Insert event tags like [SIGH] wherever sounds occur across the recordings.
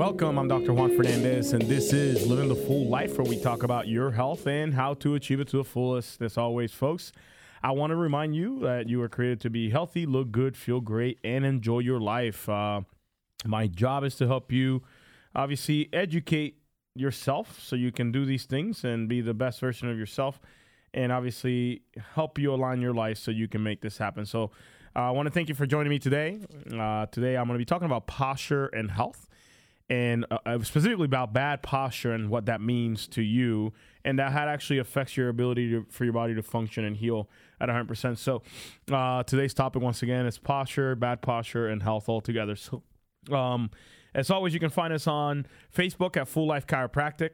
Welcome, I'm Dr. Juan Fernandez, and this is Living the Full Life, where we talk about your health and how to achieve it to the fullest. As always, folks, I want to remind you that you are created to be healthy, look good, feel great, and enjoy your life. Uh, my job is to help you, obviously, educate yourself so you can do these things and be the best version of yourself, and obviously help you align your life so you can make this happen. So, uh, I want to thank you for joining me today. Uh, today, I'm going to be talking about posture and health and uh, uh, specifically about bad posture and what that means to you, and that how it actually affects your ability to, for your body to function and heal at 100%. So, uh, today's topic, once again, is posture, bad posture, and health altogether. So, um, as always, you can find us on Facebook at Full Life Chiropractic.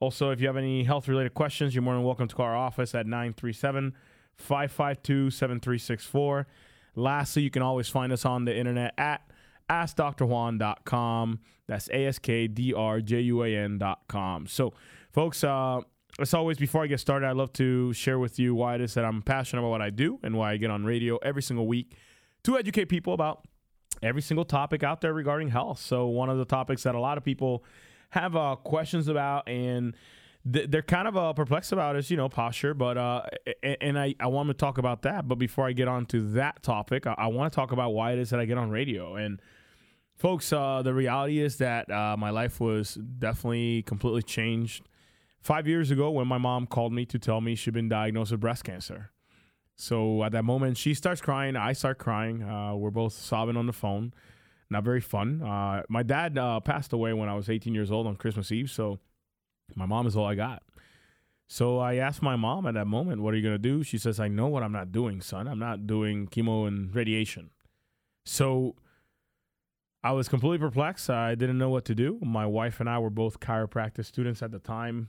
Also, if you have any health related questions, you're more than welcome to call our office at 937 552 7364. Lastly, you can always find us on the internet at askdrjuan.com. That's A S K D R J U A N.com. So, folks, uh, as always, before I get started, I'd love to share with you why it is that I'm passionate about what I do and why I get on radio every single week to educate people about every single topic out there regarding health. So, one of the topics that a lot of people have uh, questions about and th- they're kind of uh, perplexed about is, you know, posture. But, uh, and I, I want to talk about that. But before I get on to that topic, I, I want to talk about why it is that I get on radio. And, folks, uh, the reality is that uh, my life was definitely completely changed five years ago when my mom called me to tell me she'd been diagnosed with breast cancer. So at that moment, she starts crying. I start crying. Uh, we're both sobbing on the phone. Not very fun. Uh, my dad uh, passed away when I was 18 years old on Christmas Eve. So my mom is all I got. So I asked my mom at that moment, What are you to do? She says, I know what I'm not doing, son. I'm not doing chemo and radiation. So I was completely perplexed. I didn't know what to do. My wife and I were both chiropractic students at the time,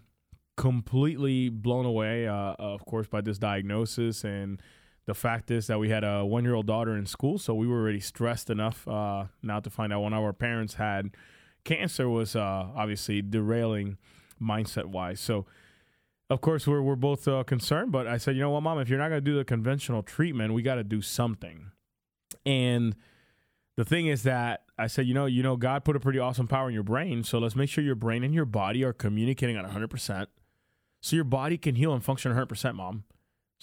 completely blown away, uh, of course, by this diagnosis. And the fact is that we had a one year old daughter in school, so we were already stressed enough uh, now to find out one of our parents had cancer was uh, obviously derailing mindset wise. So, of course, we're, we're both uh, concerned, but I said, you know what, mom, if you're not going to do the conventional treatment, we got to do something. And the thing is that I said, you know, you know, God put a pretty awesome power in your brain, so let's make sure your brain and your body are communicating at 100%, so your body can heal and function 100%, mom.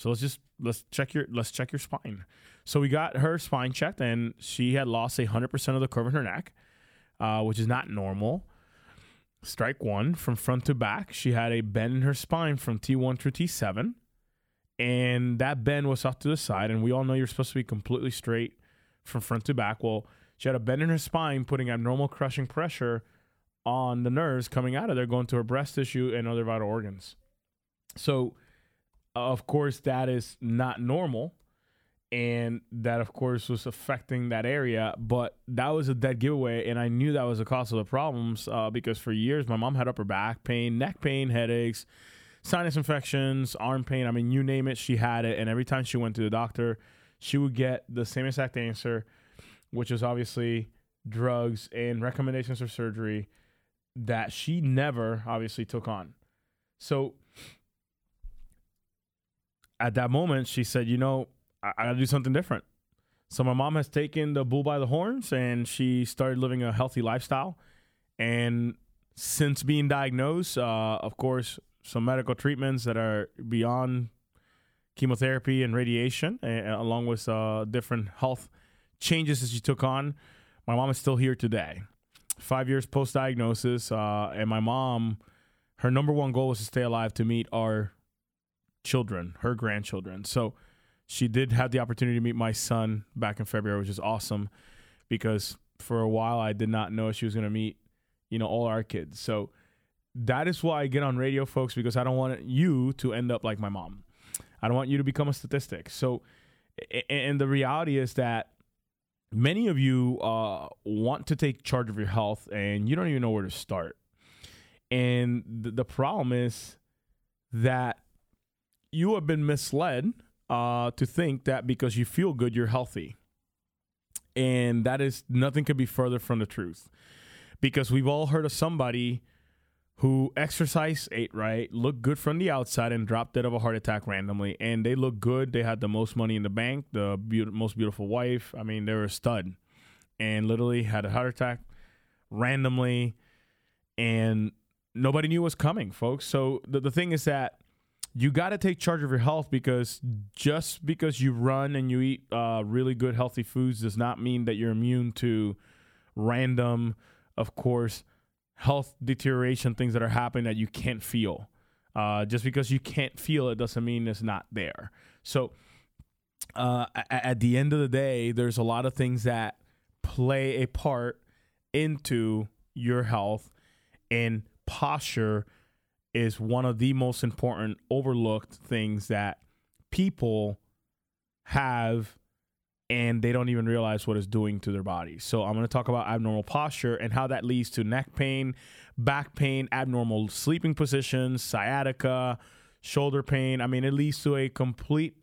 So let's just let's check your let's check your spine. So we got her spine checked, and she had lost a 100% of the curve in her neck, uh, which is not normal. Strike one from front to back. She had a bend in her spine from T1 through T7, and that bend was off to the side. And we all know you're supposed to be completely straight from front to back. Well, she had a bend in her spine, putting abnormal crushing pressure on the nerves coming out of there, going to her breast tissue and other vital organs. So, of course, that is not normal. And that, of course, was affecting that area. But that was a dead giveaway. And I knew that was the cause of the problems uh, because for years, my mom had upper back pain, neck pain, headaches, sinus infections, arm pain. I mean, you name it, she had it. And every time she went to the doctor, she would get the same exact answer, which is obviously drugs and recommendations for surgery that she never obviously took on. So at that moment, she said, You know, I, I got to do something different. So my mom has taken the bull by the horns and she started living a healthy lifestyle. And since being diagnosed, uh, of course, some medical treatments that are beyond chemotherapy and radiation, uh, along with uh, different health changes that she took on. My mom is still here today, five years post diagnosis, uh, and my mom, her number one goal was to stay alive to meet our children, her grandchildren. So she did have the opportunity to meet my son back in February, which is awesome, because for a while I did not know she was going to meet, you know, all our kids. So that is why I get on radio, folks, because I don't want you to end up like my mom. I don't want you to become a statistic. So, and the reality is that many of you uh, want to take charge of your health and you don't even know where to start. And the, the problem is that you have been misled uh, to think that because you feel good, you're healthy. And that is nothing could be further from the truth. Because we've all heard of somebody who exercised, ate right, looked good from the outside, and dropped dead of a heart attack randomly. And they look good. They had the most money in the bank, the be- most beautiful wife. I mean, they were a stud. And literally had a heart attack randomly. And nobody knew was coming, folks. So the, the thing is that you got to take charge of your health because just because you run and you eat uh, really good healthy foods does not mean that you're immune to random, of course, health deterioration, things that are happening that you can't feel. Uh, just because you can't feel it doesn't mean it's not there. So, uh, at the end of the day, there's a lot of things that play a part into your health, and posture is one of the most important overlooked things that people have and they don't even realize what it's doing to their body. So I'm going to talk about abnormal posture and how that leads to neck pain, back pain, abnormal sleeping positions, sciatica, shoulder pain. I mean, it leads to a complete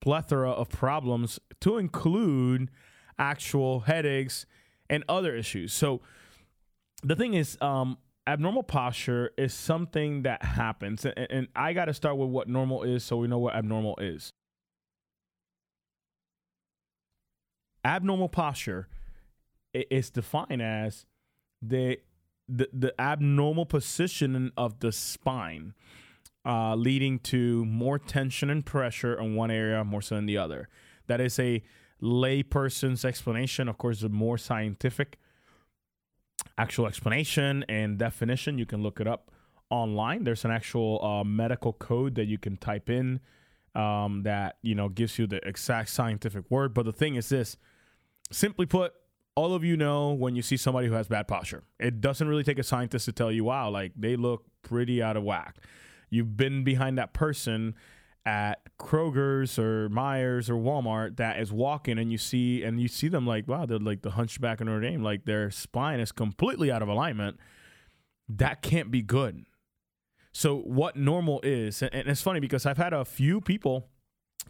plethora of problems to include actual headaches and other issues. So the thing is, um, abnormal posture is something that happens, and, and I got to start with what normal is, so we know what abnormal is. abnormal posture is defined as the the, the abnormal positioning of the spine, uh, leading to more tension and pressure in one area more so than the other. That is a layperson's explanation. Of course, the more scientific actual explanation and definition, you can look it up online. There's an actual uh, medical code that you can type in um, that you know gives you the exact scientific word. But the thing is this simply put, all of you know when you see somebody who has bad posture. It doesn't really take a scientist to tell you, wow, like they look pretty out of whack. You've been behind that person at Kroger's or Meijers or Walmart that is walking and you see and you see them like, wow, they're like the hunchback in Notre Dame, like their spine is completely out of alignment. That can't be good. So what normal is, and it's funny because I've had a few people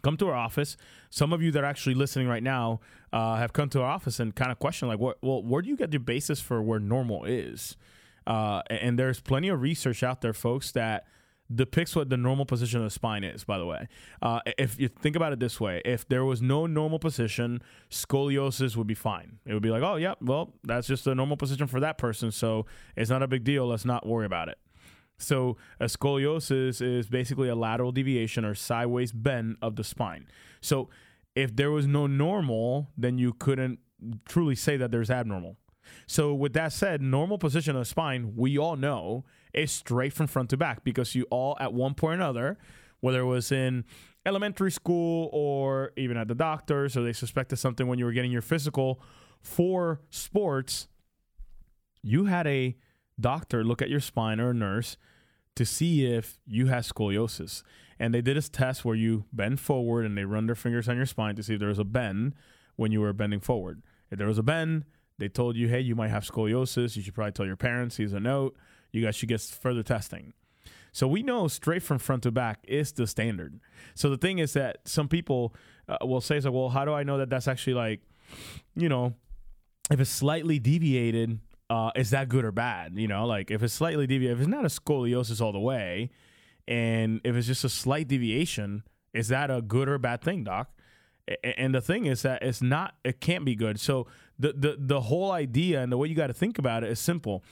come to our office. Some of you that are actually listening right now uh, have come to our office and kind of question like, what, well, where do you get your basis for where normal is? Uh, and there's plenty of research out there, folks, that depicts what the normal position of the spine is. By the way, uh, if you think about it this way, if there was no normal position, scoliosis would be fine. It would be like, oh yeah, well that's just a normal position for that person, so it's not a big deal. Let's not worry about it. So a scoliosis is basically a lateral deviation or sideways bend of the spine. So if there was no normal, then you couldn't truly say that there's abnormal. So with that said, normal position of the spine, we all know, is straight from front to back because you all at one point or another, whether it was in elementary school or even at the doctor, so they suspected something when you were getting your physical for sports, you had a doctor look at your spine or a nurse to see if you had scoliosis. And they did a test where you bend forward and they run their fingers on your spine to see if there was a bend when you were bending forward. If there was a bend, they told you, hey, you might have scoliosis. You should probably tell your parents. Here's a note. You guys should get further testing. So we know straight from front to back is the standard. So the thing is that some people uh, will say, so, well, how do I know that that's actually like, you know, if it's slightly deviated, uh, is that good or bad? You know, like if it's slightly deviated, if it's not a scoliosis all the way, and if it's just a slight deviation, is that a good or bad thing, doc? And the thing is that it's not, it can't be good. So the the the whole idea and the way you got to think about it is simple.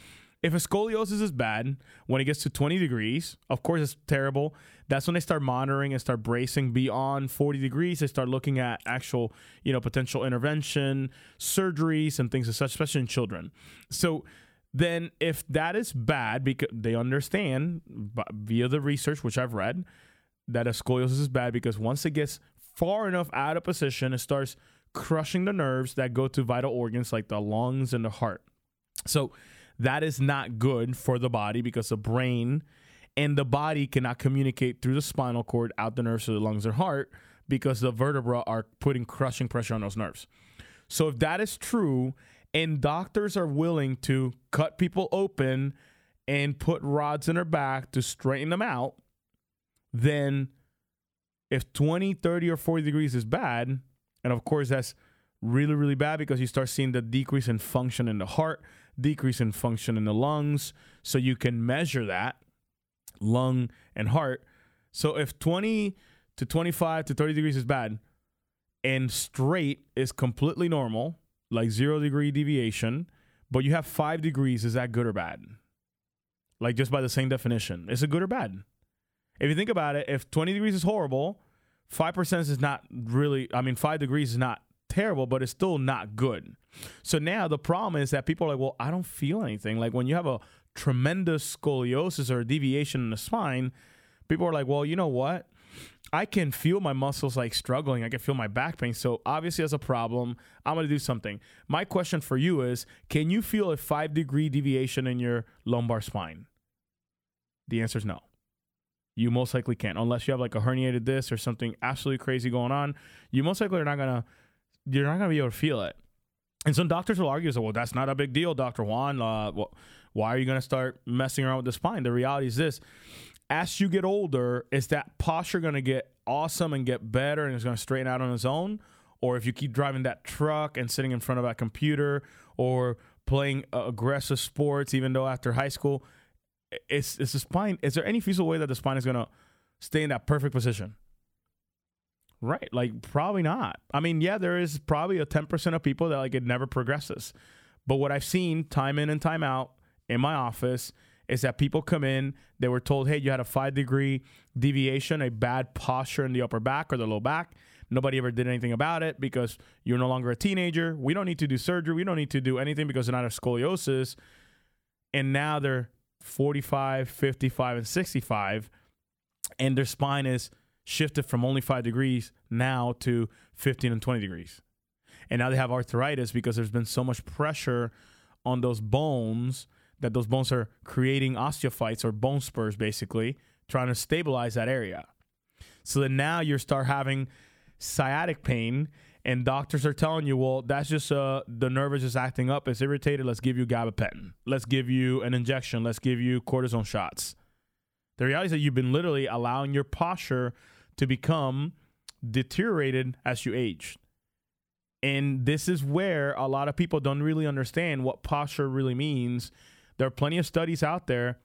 If a scoliosis is bad, when it gets to 20 degrees, of course it's terrible. That's when they start monitoring and start bracing beyond 40 degrees. They start looking at actual, you know, potential intervention, surgeries, and things of such, especially in children. So then, if that is bad, because they understand via the research which I've read that a scoliosis is bad because once it gets far enough out of position, it starts crushing the nerves that go to vital organs like the lungs and the heart. So that is not good for the body because the brain and the body cannot communicate through the spinal cord out the nerves to the lungs or heart because the vertebra are putting crushing pressure on those nerves. So if that is true, and doctors are willing to cut people open and put rods in their back to straighten them out, then if 20, 30, or 40 degrees is bad, and of course that's really, really bad because you start seeing the decrease in function in the heart, decrease in function in the lungs. So you can measure that lung and heart. So if 20 to 25 to 30 degrees is bad and straight is completely normal, like zero degree deviation, but you have five degrees, is that good or bad? Like just by the same definition, is it good or bad? If you think about it, if 20 degrees is horrible, 5% is not really, I mean, five degrees is not terrible, but it's still not good. So now the problem is that people are like, well, I don't feel anything. Like when you have a tremendous scoliosis or deviation in the spine, people are like, well, you know what? I can feel my muscles like struggling. I can feel my back pain. So obviously, as a problem, I'm going to do something. My question for you is Can you feel a five degree deviation in your lumbar spine? The answer is no. You most likely can't, unless you have like a herniated disc or something absolutely crazy going on. You most likely are not to. You're not to be able to feel it. And some doctors will argue, so, well, that's not a big deal, Dr. Juan. Uh, well, why are you to start messing around with the spine? The reality is this as you get older, is that posture to get awesome and get better and it's to straighten out on its own? Or if you keep driving that truck and sitting in front of that computer or playing aggressive sports, even though after high school, is, is the spine, is there any feasible way that the spine is to stay in that perfect position? Right. Like, probably not. I mean, yeah, there is probably a 10% of people that like it never progresses. But what I've seen time in and time out in my office is that people come in, they were told, hey, you had a five degree deviation, a bad posture in the upper back or the low back. Nobody ever did anything about it because you're no longer a teenager. We don't need to do surgery. We don't need to do anything because they're not a scoliosis. And now they're 45, 55, and 65, and their spine is shifted from only five degrees now to 15 and 20 degrees. And now they have arthritis because there's been so much pressure on those bones that those bones are creating osteophytes or bone spurs, basically, trying to stabilize that area. So then now you start having sciatic pain, and doctors are telling you, well, that's just uh, the nerve is just acting up. It's irritated. Let's give you gabapentin. Let's give you an injection. Let's give you cortisone shots. The reality is that you've been literally allowing your posture to become deteriorated as you age. And this is where a lot of people don't really understand what posture really means there are plenty of studies out there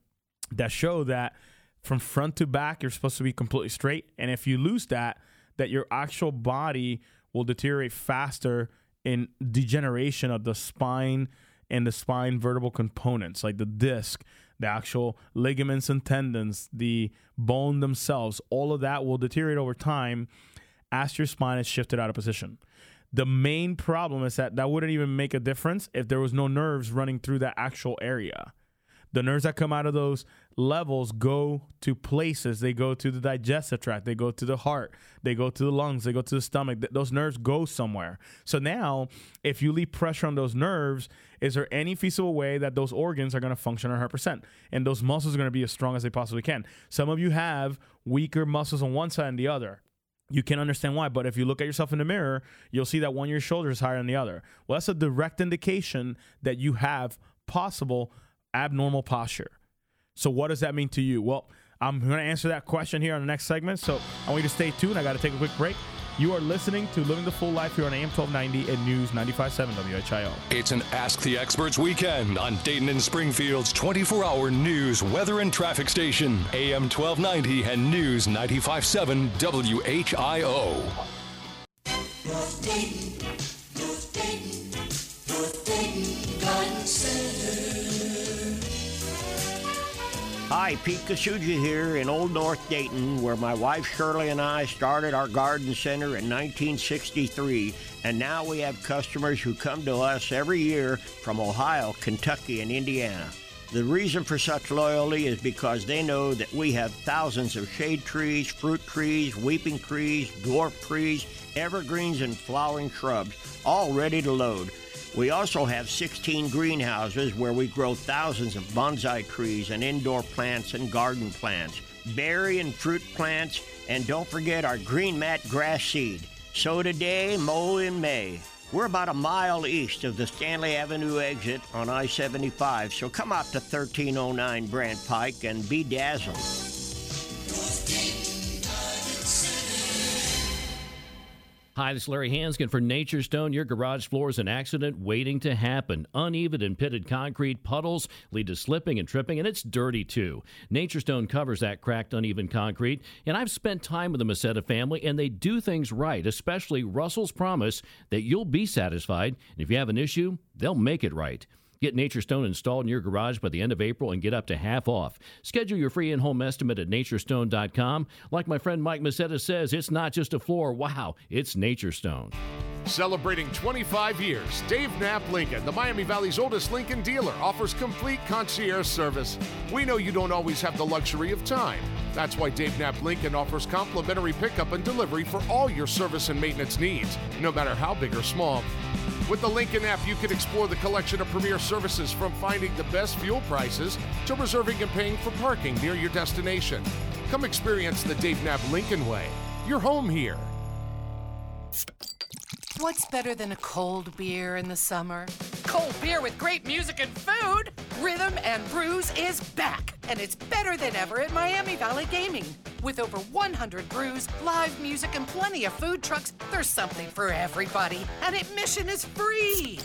that show that from front to back, you're supposed to be completely straight. And if you lose that, that your actual body will deteriorate faster in degeneration of the spine and the spine vertebral components, like the disc, the actual ligaments and tendons, the bone themselves. All of that will deteriorate over time as your spine is shifted out of position. The main problem is that that wouldn't even make a difference if there was no nerves running through that actual area. The nerves that come out of those levels go to places. They go to the digestive tract. They go to the heart. They go to the lungs. They go to the stomach. Those nerves go somewhere. So now, if you leave pressure on those nerves, is there any feasible way that those organs are going to function 100%? And those muscles are going to be as strong as they possibly can. Some of you have weaker muscles on one side and the other you can understand why. But if you look at yourself in the mirror, you'll see that one of your shoulders is higher than the other. Well, that's a direct indication that you have possible abnormal posture. So, what does that mean to you? Well, I'm going to answer that question here on the next segment. So, I want you to stay tuned. I got to take a quick break. You are listening to Living the Full Life here on AM 1290 and News 95.7 WHIO. It's an Ask the Experts weekend on Dayton and Springfield's 24 hour news, weather, and traffic station, AM 1290 and News 95.7 WHIO. Hi, Pete Kasuja here in Old North Dayton, where my wife Shirley and I started our garden center in 1963, and now we have customers who come to us every year from Ohio, Kentucky, and Indiana. The reason for such loyalty is because they know that we have thousands of shade trees, fruit trees, weeping trees, dwarf trees, evergreens, and flowering shrubs, all ready to load. We also have 16 greenhouses where we grow thousands of bonsai trees and indoor plants and garden plants, berry and fruit plants, and don't forget our green mat grass seed. Sow today, mow in May. We're about a mile east of the Stanley Avenue exit on I 75, so come out to 1309 Brandt Pike and be dazzled. Hi, this is Larry Hansgen for Nature Stone. Your garage floor is an accident waiting to happen. Uneven and pitted concrete puddles lead to slipping and tripping, and it's dirty too. Nature Stone covers that cracked, uneven concrete, and I've spent time with the Macetta family, and they do things right, especially Russell's promise that you'll be satisfied. And if you have an issue, they'll make it right. Get Nature Stone installed in your garage by the end of April and get up to half off. Schedule your free in-home estimate at naturestone.com. Like my friend Mike Macetta says, it's not just a floor. Wow, it's Nature Stone. Celebrating 25 years, Dave Knapp Lincoln, the Miami Valley's oldest Lincoln dealer, offers complete concierge service. We know you don't always have the luxury of time. That's why Dave Knapp Lincoln offers complimentary pickup and delivery for all your service and maintenance needs, no matter how big or small. With the Lincoln app, you can explore the collection of premier services from finding the best fuel prices to reserving and paying for parking near your destination. Come experience the Dave Knapp Lincoln way. You're home here. What's better than a cold beer in the summer? Cold beer with great music and food! Rhythm and Brews is back, and it's better than ever at Miami Valley Gaming. With over 100 brews, live music, and plenty of food trucks, there's something for everybody, and admission is free.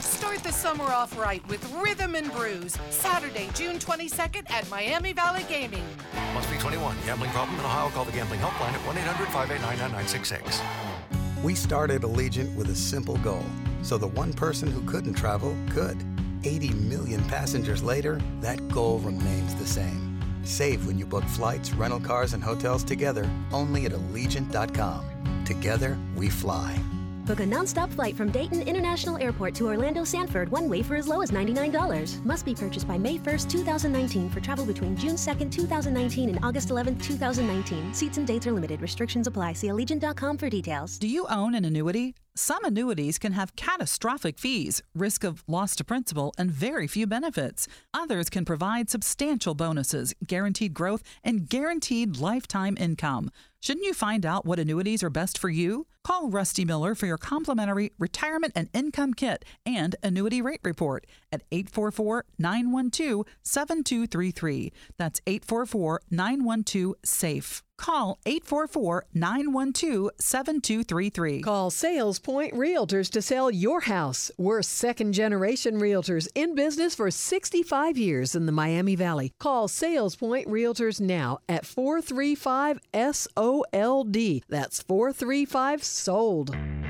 Start the summer off right with Rhythm and Brews, Saturday, June 22nd at Miami Valley Gaming. Must be 21. Gambling problem in Ohio? Call the gambling helpline at 1 800 589 9966. We started Allegiant with a simple goal so the one person who couldn't travel could. 80 million passengers later, that goal remains the same. Save when you book flights, rental cars, and hotels together only at Allegiant.com. Together, we fly. Book a nonstop flight from Dayton International Airport to Orlando Sanford one way for as low as $99. Must be purchased by May 1st, 2019 for travel between June 2nd, 2019 and August 11th, 2019. Seats and dates are limited. Restrictions apply. See Allegiant.com for details. Do you own an annuity? Some annuities can have catastrophic fees, risk of loss to principal, and very few benefits. Others can provide substantial bonuses, guaranteed growth, and guaranteed lifetime income. Shouldn't you find out what annuities are best for you? Call Rusty Miller for your complimentary retirement and income kit and annuity rate report at 844 912 7233. That's 844 912 SAFE. Call 844 912 7233. Call Sales Point Realtors to sell your house. We're second generation realtors in business for 65 years in the Miami Valley. Call Sales Point Realtors now at 435 SOLD. That's 435 SOLD.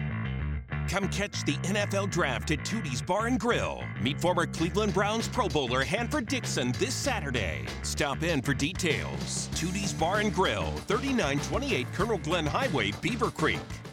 Come catch the NFL Draft at Tootie's Bar and Grill. Meet former Cleveland Browns Pro Bowler Hanford Dixon this Saturday. Stop in for details. Tootie's Bar and Grill, 3928 Colonel Glenn Highway, Beavercreek.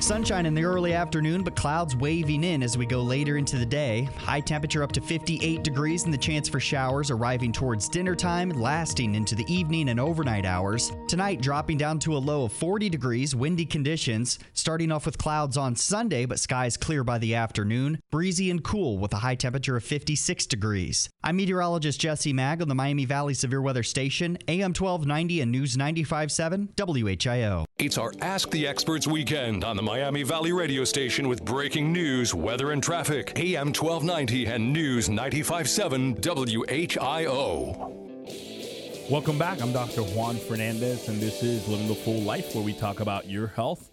Sunshine in the early afternoon, but clouds waving in as we go later into the day. High temperature up to 58 degrees, and the chance for showers arriving towards dinner time, lasting into the evening and overnight hours. Tonight, dropping down to a low of 40 degrees, windy conditions. Starting off with clouds on Sunday, but skies clear by the afternoon. Breezy and cool with a high temperature of 56 degrees. I'm meteorologist Jesse Maag on the Miami Valley Severe Weather Station, AM 1290 and News 957 WHIO. It's our Ask the Experts weekend on the Miami Valley radio station with breaking news, weather, and traffic. AM 1290 and News 957 WHIO. Welcome back. I'm Dr. Juan Fernandez, and this is Living the Full Life, where we talk about your health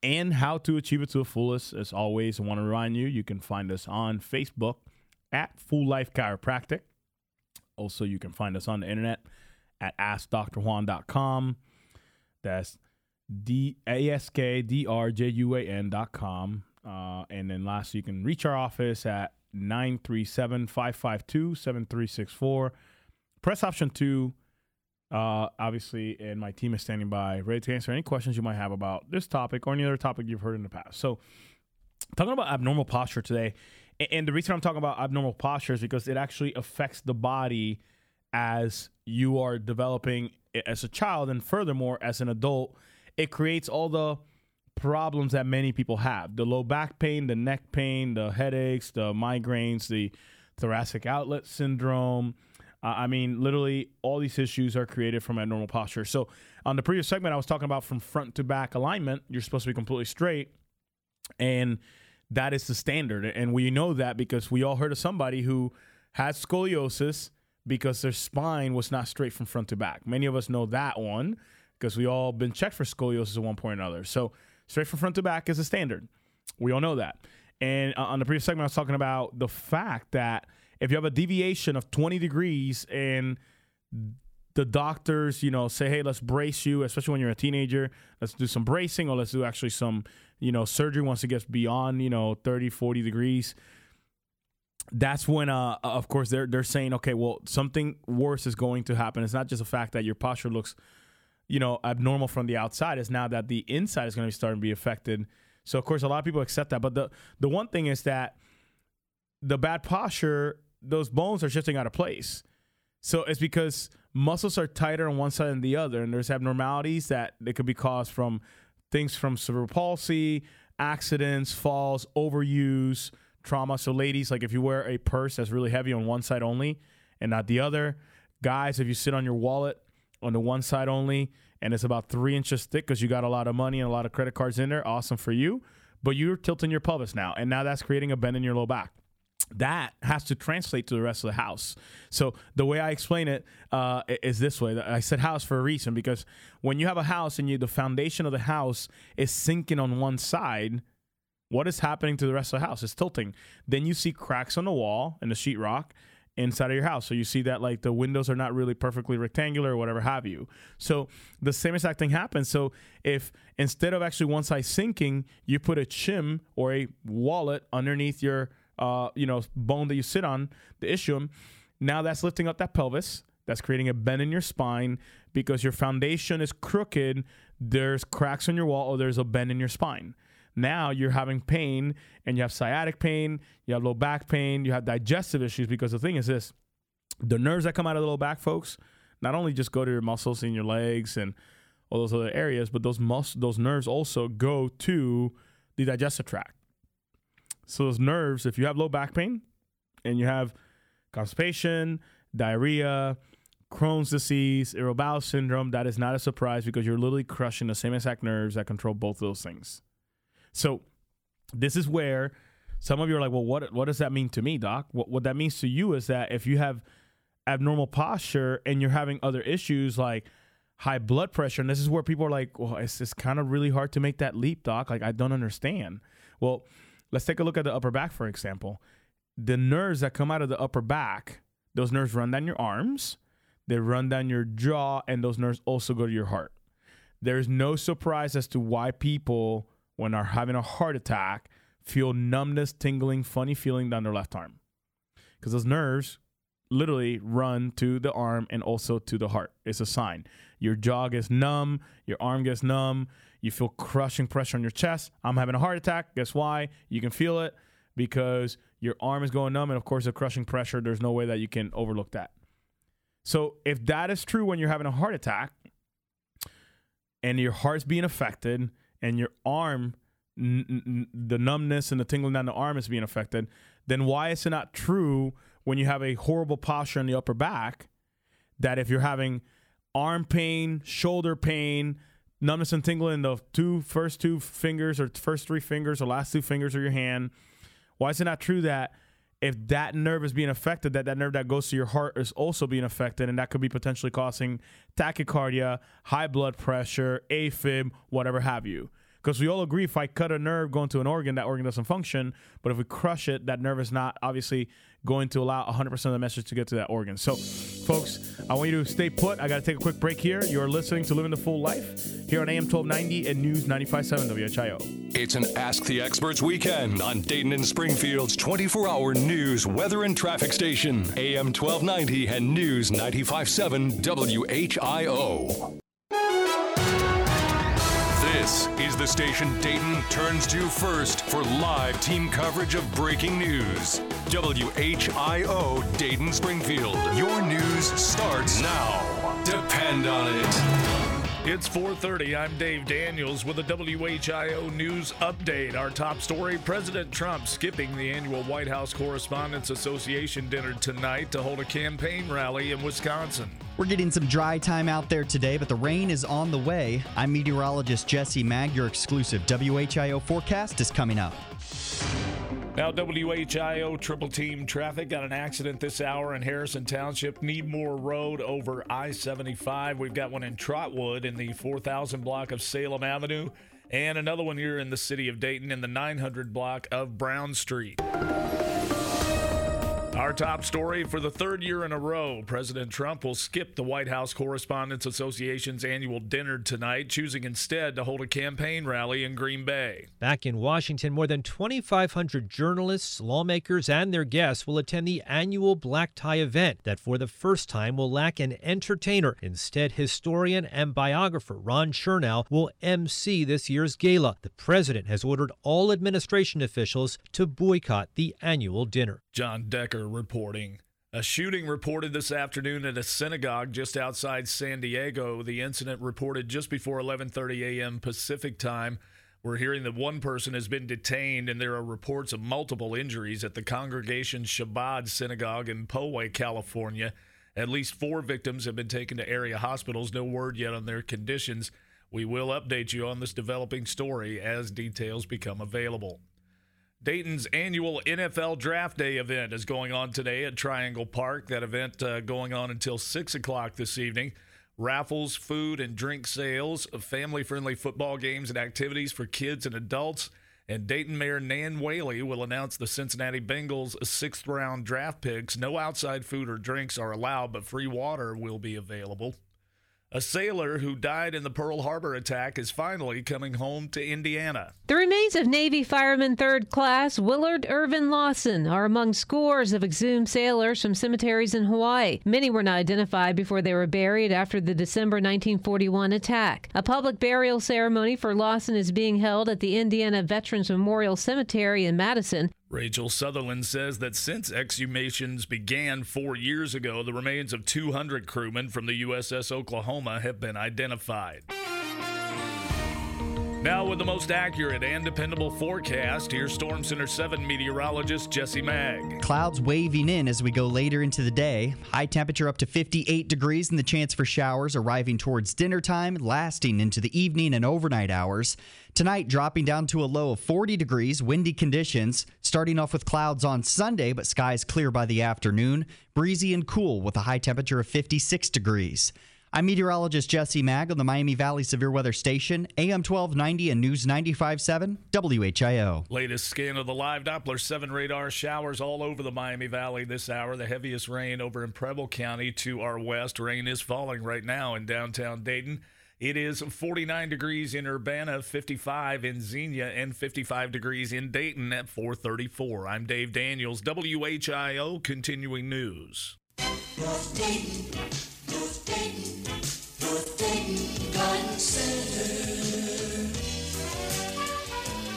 and how to achieve it to the fullest. As always, I want to remind you, you can find us on Facebook at Full Life Chiropractic. Also, you can find us on the internet at AskDrJuan.com. That's D A S K D R J U A N dot com. Uh, and then last, you can reach our office at 937 552 7364. Press option two. Uh, obviously, and my team is standing by, ready to answer any questions you might have about this topic or any other topic you've heard in the past. So, talking about abnormal posture today, and the reason I'm talking about abnormal posture is because it actually affects the body as you are developing as a child, and furthermore, as an adult it creates all the problems that many people have the low back pain, the neck pain, the headaches, the migraines, the thoracic outlet syndrome. Uh, I mean, literally, all these issues are created from abnormal posture. So, on the previous segment, I was talking about from front to back alignment, you're supposed to be completely straight. And that is the standard. And we know that because we all heard of somebody who had scoliosis because their spine was not straight from front to back. Many of us know that one because we all been checked for scoliosis at one point or another. So straight from front to back is a standard. We all know that. And uh, on the previous segment, I was talking about the fact that if you have a deviation of 20 degrees and the doctors, you know, say, hey, let's brace you, especially when you're a teenager, let's do some bracing or let's do actually some, you know, surgery once it gets beyond, you know, 30, 40 degrees. That's when, uh, of course, they're they're saying, okay, well, something worse is going to happen. It's not just the fact that your posture looks, you know, abnormal from the outside. is now that the inside is going to be starting to be affected. So, of course, a lot of people accept that. But the the one thing is that the bad posture, those bones are shifting out of place. So it's because muscles are tighter on one side than the other, and there's abnormalities that they could be caused from things from cerebral palsy, accidents, falls, overuse, trauma. So, ladies, like if you wear a purse that's really heavy on one side only and not the other, guys, if you sit on your wallet on the one side only and it's about three inches thick because you got a lot of money and a lot of credit cards in there, awesome for you. But you're tilting your pelvis now, and now that's creating a bend in your low back that has to translate to the rest of the house. So the way I explain it uh, is this way. I said house for a reason because when you have a house and you the foundation of the house is sinking on one side, what is happening to the rest of the house? It's tilting. Then you see cracks on the wall and the sheetrock inside of your house. So you see that like the windows are not really perfectly rectangular or whatever have you. So the same exact thing happens. So if instead of actually one side sinking, you put a shim or a wallet underneath your uh, you know, bone that you sit on, the ischium. Now that's lifting up that pelvis. That's creating a bend in your spine because your foundation is crooked. There's cracks in your wall or there's a bend in your spine. Now you're having pain and you have sciatic pain, you have low back pain, you have digestive issues because the thing is this the nerves that come out of the low back, folks, not only just go to your muscles in your legs and all those other areas, but those mus- those nerves also go to the digestive tract. So those nerves, if you have low back pain and you have constipation, diarrhea, Crohn's disease, irritable bowel syndrome, that is not a surprise because you're literally crushing the same exact nerves that control both of those things. So this is where some of you are like, well, what what does that mean to me, doc? What what that means to you is that if you have abnormal posture and you're having other issues like high blood pressure, and this is where people are like, well, it's it's kind of really hard to make that leap, doc. Like I don't understand. Well, Let's take a look at the upper back, for example. The nerves that come out of the upper back, those nerves run down your arms, they run down your jaw, and those nerves also go to your heart. There's no surprise as to why people, when are having a heart attack, feel numbness, tingling, funny feeling down their left arm. Because those nerves literally run to the arm and also to the heart. It's a sign. Your jaw gets numb, your arm gets numb, you feel crushing pressure on your chest. I'm having a heart attack. Guess why? You can feel it because your arm is going numb. And of course, the crushing pressure, there's no way that you can overlook that. So if that is true when you're having a heart attack and your heart's being affected and your arm, n- n- the numbness and the tingling down the arm is being affected, then why is it not true when you have a horrible posture in the upper back that if you're having arm pain, shoulder pain, numbness and tingling in the two first two fingers or first three fingers or last two fingers of your hand. Why is it not true that if that nerve is being affected, that that nerve that goes to your heart is also being affected, and that could be potentially causing tachycardia, high blood pressure, AFib, whatever have you. Because we all agree if I cut a nerve going to an organ, that organ doesn't function. But if we crush it, that nerve is not obviously going to allow 100% of the message to get to that organ. So, folks, I want you to stay put. I got to take a quick break here. You're listening to Living the Full Life here on AM 1290 and News 95.7 WHIO. It's an Ask the Experts weekend on Dayton and Springfield's 24 hour news, weather, and traffic station, AM 1290 and News 95.7 WHIO. This is the station Dayton turns to first for live team coverage of breaking news. WHIO Dayton Springfield. Your news starts now. Depend on it. It's 4:30. I'm Dave Daniels with a WHIO news update. Our top story: President Trump skipping the annual White House Correspondents Association dinner tonight to hold a campaign rally in Wisconsin. We're getting some dry time out there today, but the rain is on the way. I'm meteorologist Jesse Maag. Your exclusive WHIO forecast is coming up. Now, WHIO triple team traffic got an accident this hour in Harrison Township, Needmore Road over I 75. We've got one in Trotwood in the 4000 block of Salem Avenue, and another one here in the city of Dayton in the 900 block of Brown Street. Our top story for the third year in a row, President Trump will skip the White House Correspondents Association's annual dinner tonight, choosing instead to hold a campaign rally in Green Bay. Back in Washington, more than 2,500 journalists, lawmakers, and their guests will attend the annual black tie event that, for the first time, will lack an entertainer. Instead, historian and biographer Ron Chernow will MC this year's gala. The president has ordered all administration officials to boycott the annual dinner. John Decker reporting. A shooting reported this afternoon at a synagogue just outside San Diego. The incident reported just before 11:30 a.m. Pacific time. We're hearing that one person has been detained and there are reports of multiple injuries at the Congregation Chabad Synagogue in Poway, California. At least 4 victims have been taken to area hospitals. No word yet on their conditions. We will update you on this developing story as details become available. Dayton's annual NFL Draft Day event is going on today at Triangle Park. That event uh, going on until 6 o'clock this evening. Raffles, food and drink sales, family friendly football games and activities for kids and adults. And Dayton Mayor Nan Whaley will announce the Cincinnati Bengals' sixth round draft picks. No outside food or drinks are allowed, but free water will be available. A sailor who died in the Pearl Harbor attack is finally coming home to Indiana. The remains of Navy Fireman Third Class Willard Irvin Lawson are among scores of exhumed sailors from cemeteries in Hawaii. Many were not identified before they were buried after the December 1941 attack. A public burial ceremony for Lawson is being held at the Indiana Veterans Memorial Cemetery in Madison. Rachel Sutherland says that since exhumations began four years ago, the remains of 200 crewmen from the USS Oklahoma have been identified. Now, with the most accurate and dependable forecast, here's Storm Center 7 meteorologist Jesse Maag. Clouds waving in as we go later into the day. High temperature up to 58 degrees and the chance for showers arriving towards dinner time, lasting into the evening and overnight hours. Tonight, dropping down to a low of 40 degrees, windy conditions. Starting off with clouds on Sunday, but skies clear by the afternoon. Breezy and cool with a high temperature of 56 degrees. I'm meteorologist Jesse Maag on the Miami Valley Severe Weather Station, AM 1290 and News 95.7 WHIO. Latest scan of the live Doppler 7 radar showers all over the Miami Valley this hour. The heaviest rain over in Preble County to our west. Rain is falling right now in downtown Dayton. It is 49 degrees in Urbana, 55 in Xenia, and 55 degrees in Dayton at 434. I'm Dave Daniels, WHIO Continuing News.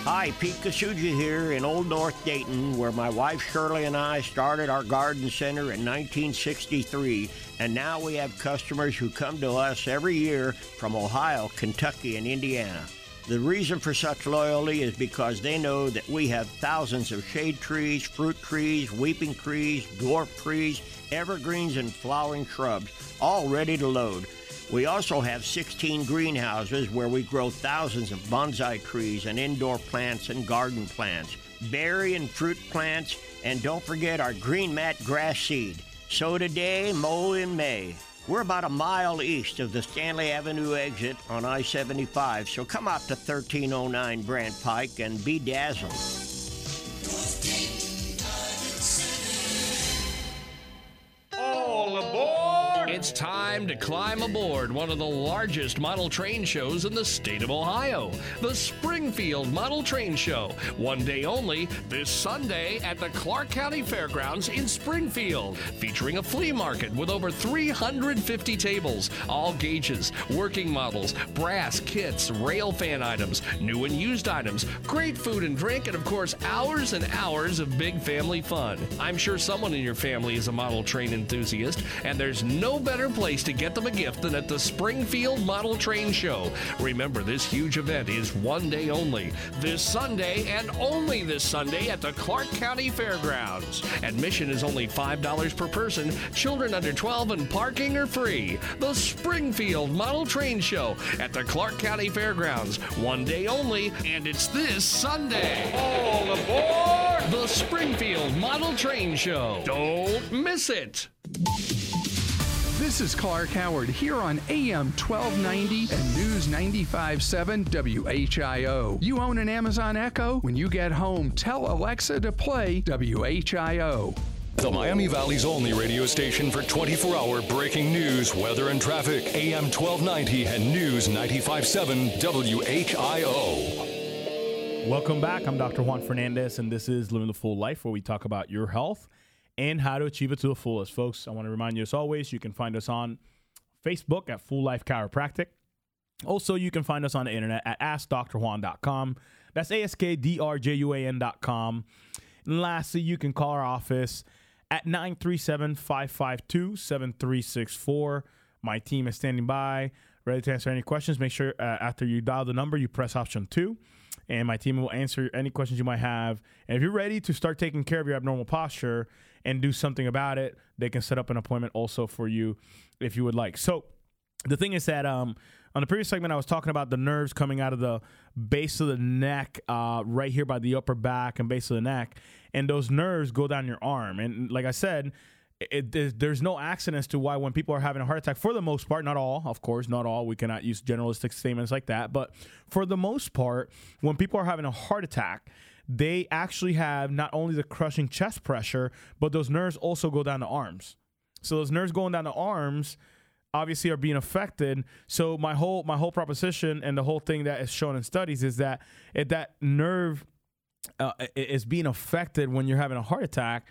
Hi, Pete Kasuja here in Old North Dayton, where my wife Shirley and I started our garden center in 1963, and now we have customers who come to us every year from Ohio, Kentucky, and Indiana. The reason for such loyalty is because they know that we have thousands of shade trees, fruit trees, weeping trees, dwarf trees, evergreens, and flowering shrubs, all ready to load. We also have 16 greenhouses where we grow thousands of bonsai trees and indoor plants and garden plants, berry and fruit plants, and don't forget our green mat grass seed. Sow today, mow in May. We're about a mile east of the Stanley Avenue exit on I 75, so come out to 1309 Brandt Pike and be dazzled. All aboard! It's time to climb aboard one of the largest model train shows in the state of Ohio, the Springfield Model Train Show. One day only, this Sunday at the Clark County Fairgrounds in Springfield, featuring a flea market with over 350 tables, all gauges, working models, brass kits, rail fan items, new and used items, great food and drink, and of course, hours and hours of big family fun. I'm sure someone in your family is a model train enthusiast, and there's no better better place to get them a gift than at the Springfield Model Train Show. Remember, this huge event is one day only, this Sunday and only this Sunday at the Clark County Fairgrounds. Admission is only $5 per person, children under 12 and parking are free. The Springfield Model Train Show at the Clark County Fairgrounds, one day only, and it's this Sunday. All aboard the Springfield Model Train Show. Don't miss it. This is Clark Howard here on AM 1290 and News 95.7 WHIO. You own an Amazon Echo? When you get home, tell Alexa to play WHIO. The Miami Valley's only radio station for 24 hour breaking news, weather, and traffic. AM 1290 and News 95.7 WHIO. Welcome back. I'm Dr. Juan Fernandez, and this is Living the Full Life, where we talk about your health and how to achieve it to the fullest. Folks, I want to remind you, as always, you can find us on Facebook at Full Life Chiropractic. Also, you can find us on the internet at AskDrJuan.com. That's A-S-K-D-R-J-U-A-N.com. And lastly, you can call our office at 937-552-7364. My team is standing by, ready to answer any questions. Make sure uh, after you dial the number, you press option two, and my team will answer any questions you might have. And if you're ready to start taking care of your abnormal posture and do something about it, they can set up an appointment also for you if you would like. So the thing is that um, on the previous segment, I was talking about the nerves coming out of the base of the neck, uh, right here by the upper back and base of the neck, and those nerves go down your arm. And like I said, it, there's, there's no accidents to why when people are having a heart attack, for the most part, not all, of course, not all. We cannot use generalistic statements like that, but for the most part, when people are having a heart attack, they actually have not only the crushing chest pressure, but those nerves also go down the arms. So those nerves going down the arms obviously are being affected. So my whole my whole proposition and the whole thing that is shown in studies is that if that nerve uh, is being affected when you're having a heart attack.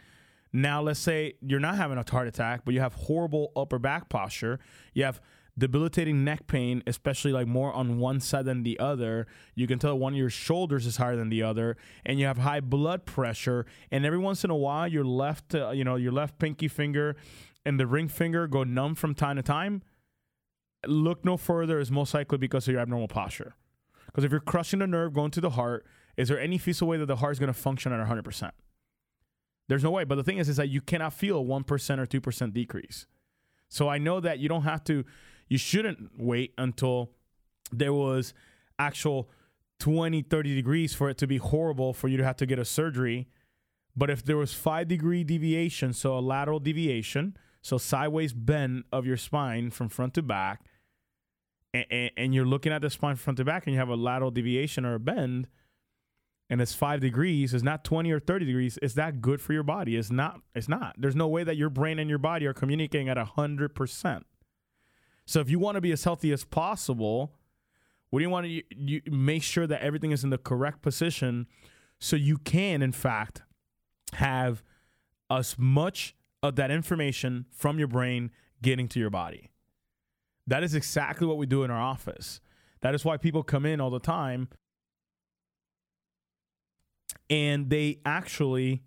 Now, let's say you're not having a heart attack, but you have horrible upper back posture. You have debilitating neck pain, especially like more on one side than the other. You can tell one of your shoulders is higher than the other, and you have high blood pressure. And every once in a while, your left, uh, you know, your left pinky finger and the ring finger go numb from time to time. Look no further is most likely because of your abnormal posture. Because if you're crushing the nerve going to the heart, is there any feasible way that the heart is going to function at 100%? There's no way. But the thing is, is that you cannot feel a 1% or 2% decrease. So I know that you don't have to, you shouldn't wait until there was actual 20, 30 degrees for it to be horrible for you to have to get a surgery. But if there was five degree deviation, so a lateral deviation, so sideways bend of your spine from front to back, and, and, you're looking at the spine from front to back and you have a lateral deviation or a bend, and it's five degrees, it's not 20 or 30 degrees, is that good for your body? It's not. It's not. There's no way that your brain and your body are communicating at 100%. So if you want to be as healthy as possible, what do you want to you, make sure that everything is in the correct position so you can, in fact, have as much of that information from your brain getting to your body. That is exactly what we do in our office. That is why people come in all the time and they actually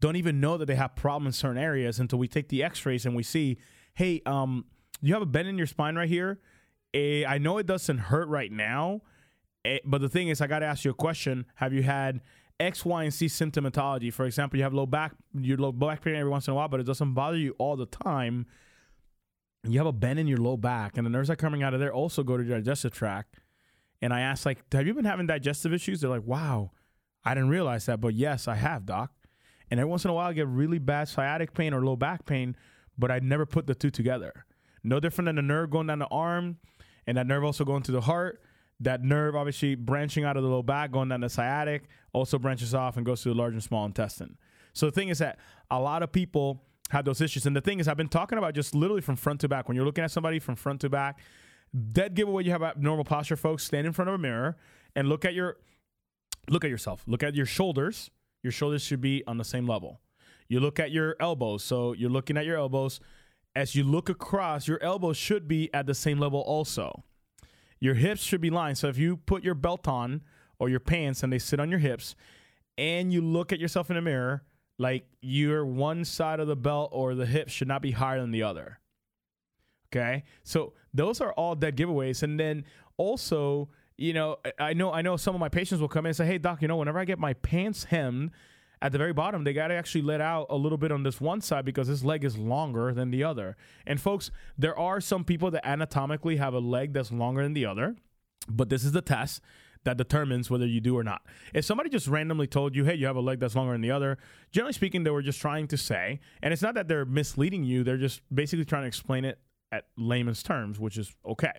don't even know that they have problems in certain areas until we take the x-rays and we see, hey, um, you have a bend in your spine right here. Eh, I know it doesn't hurt right now, eh, but the thing is, I got to ask you a question. Have you had X, Y, and C symptomatology? For example, you have low back, your low back pain every once in a while, but it doesn't bother you all the time. You have a bend in your low back, and the nerves that are coming out of there also go to your digestive tract. And I asked, like, have you been having digestive issues? They're like, wow, I didn't realize that, but yes, I have, doc. And every once in a while, I get really bad sciatic pain or low back pain, but I never put the two together. No different than the nerve going down the arm, and that nerve also going to the heart. That nerve, obviously, branching out of the low back, going down the sciatic, also branches off and goes to the large and small intestine. So the thing is that a lot of people have those issues. And the thing is, I've been talking about just literally from front to back. When you're looking at somebody from front to back, dead giveaway you have abnormal posture, folks. Stand in front of a mirror and look at your look at yourself. Look at your shoulders. Your shoulders should be on the same level. You look at your elbows. So you're looking at your elbows. As you look across, your elbows should be at the same level also. Your hips should be lined. So if you put your belt on or your pants and they sit on your hips and you look at yourself in the mirror, like your one side of the belt or the hips should not be higher than the other. Okay, so those are all dead giveaways, and then also, you know, I- know I know some of my patients will come in and say, "Hey, doc, you know, whenever I get my pants hemmed." At the very bottom, they got to actually let out a little bit on this one side because this leg is longer than the other. And folks, there are some people that anatomically have a leg that's longer than the other, but this is the test that determines whether you do or not. If somebody just randomly told you, hey, you have a leg that's longer than the other, generally speaking, they were just trying to say, and it's not that they're misleading you, they're just basically trying to explain it at layman's terms, which is okay.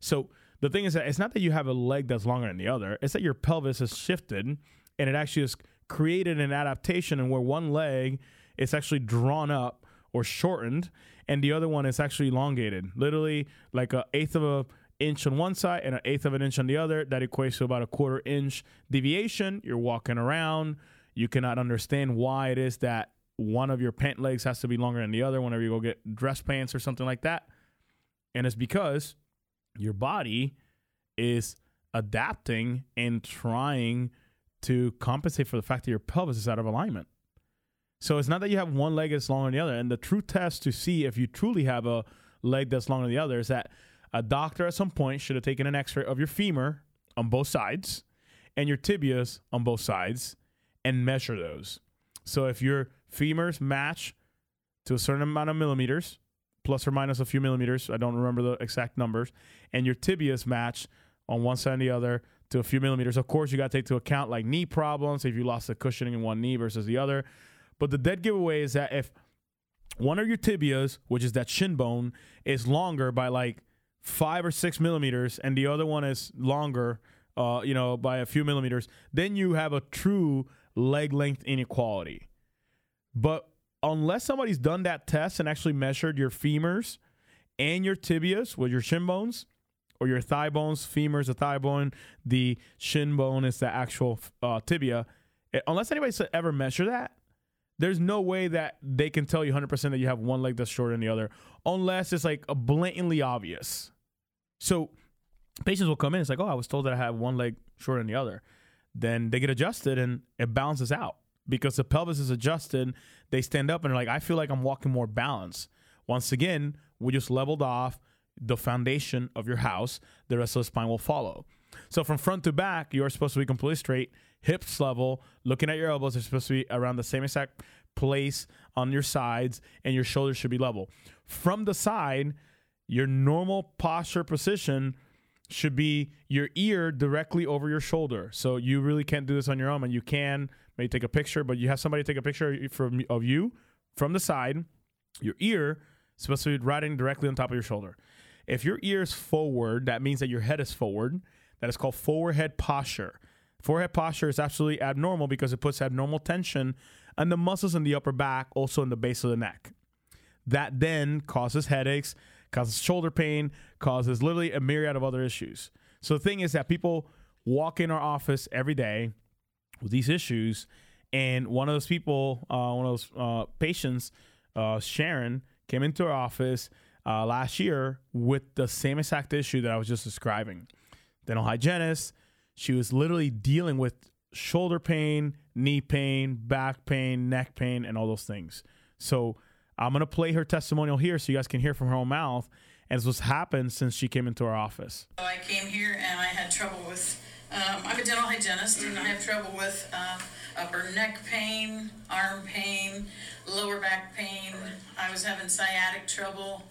So the thing is that it's not that you have a leg that's longer than the other, it's that your pelvis has shifted and it actually has created an adaptation and where one leg is actually drawn up or shortened and the other one is actually elongated. Literally like an eighth of a inch on one side and an eighth of an inch on the other. That equates to about a quarter inch deviation. You're walking around. You cannot understand why it is that one of your pant legs has to be longer than the other whenever you go get dress pants or something like that. And it's because your body is adapting and trying to compensate for the fact that your pelvis is out of alignment. So it's not that you have one leg that's longer than the other. And the true test to see if you truly have a leg that's longer than the other is that a doctor at some point should have taken an x-ray of your femur on both sides and your tibias on both sides and measure those. So if your femurs match to a certain amount of millimeters, plus or minus a few millimeters, I don't remember the exact numbers, and your tibias match on one side and the other to a few millimeters. Of course, you got to take into account like knee problems, if you lost the cushioning in one knee versus the other. But the dead giveaway is that if one of your tibias, which is that shin bone, is longer by like five or six millimeters, and the other one is longer, uh, you know, by a few millimeters, then you have a true leg length inequality. But unless somebody's done that test and actually measured your femurs and your tibias with your shin bones, or your thigh bones, femur is the thigh bone, the shin bone is the actual uh, tibia. Eh, Unless anybody's ever measure that, there's no way that they can tell you 100% that you have one leg that's shorter than the other, unless it's like blatantly obvious. So patients will come in, it's like, oh, I was told that I have one leg shorter than the other. Then they get adjusted and it balances out because the pelvis is adjusted. They stand up and they're like, I feel like I'm walking more balanced. Once again, we just leveled off the foundation of your house. The rest of the spine will follow. So from front to back, you're supposed to be completely straight, hips level, looking at your elbows are supposed to be around the same exact place on your sides, and your shoulders should be level. From the side, your normal posture position should be your ear directly over your shoulder. So you really can't do this on your own, and you can maybe take a picture, but you have somebody take a picture from of you from the side. Your ear supposed to be riding directly on top of your shoulder. If your ear is forward, that means that your head is forward. That is called forward head posture. Forehead posture is absolutely abnormal because it puts abnormal tension on the muscles in the upper back, also in the base of the neck. That then causes headaches, causes shoulder pain, causes literally a myriad of other issues. So the thing is that people walk in our office every day with these issues, and one of those people, uh, one of those uh, patients, uh, Sharon, came into our office uh, last year with the same exact issue that I was just describing. Dental hygienist. She was literally dealing with shoulder pain, knee pain, back pain, neck pain, and all those things. So I'm gonna play her testimonial here so you guys can hear from her own mouth. This what's happened since she came into our office. So I came here and I had trouble with, um, I'm a dental hygienist and I have trouble with uh, upper neck pain, arm pain, lower back pain. I was having sciatic trouble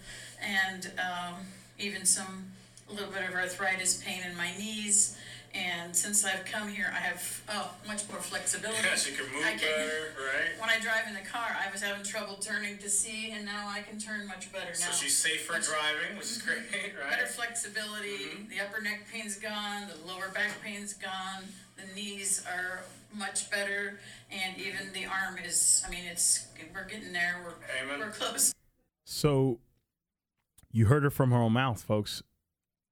and um, even some, a little bit of arthritis pain in my knees. And since I've come here, I have oh, much more flexibility. [LAUGHS] Yes, you can move I can, better, right? When I drive in the car, I was having trouble turning to see, and now I can turn much better So now. So she's safer Much- driving, which is [LAUGHS] great, right? Better flexibility. Mm-hmm. The upper neck pain's gone. The lower back pain's gone. The knees are much better, and mm-hmm. even the arm is. I mean, it's we're getting there. We're we're close. So you heard her from her own mouth, folks.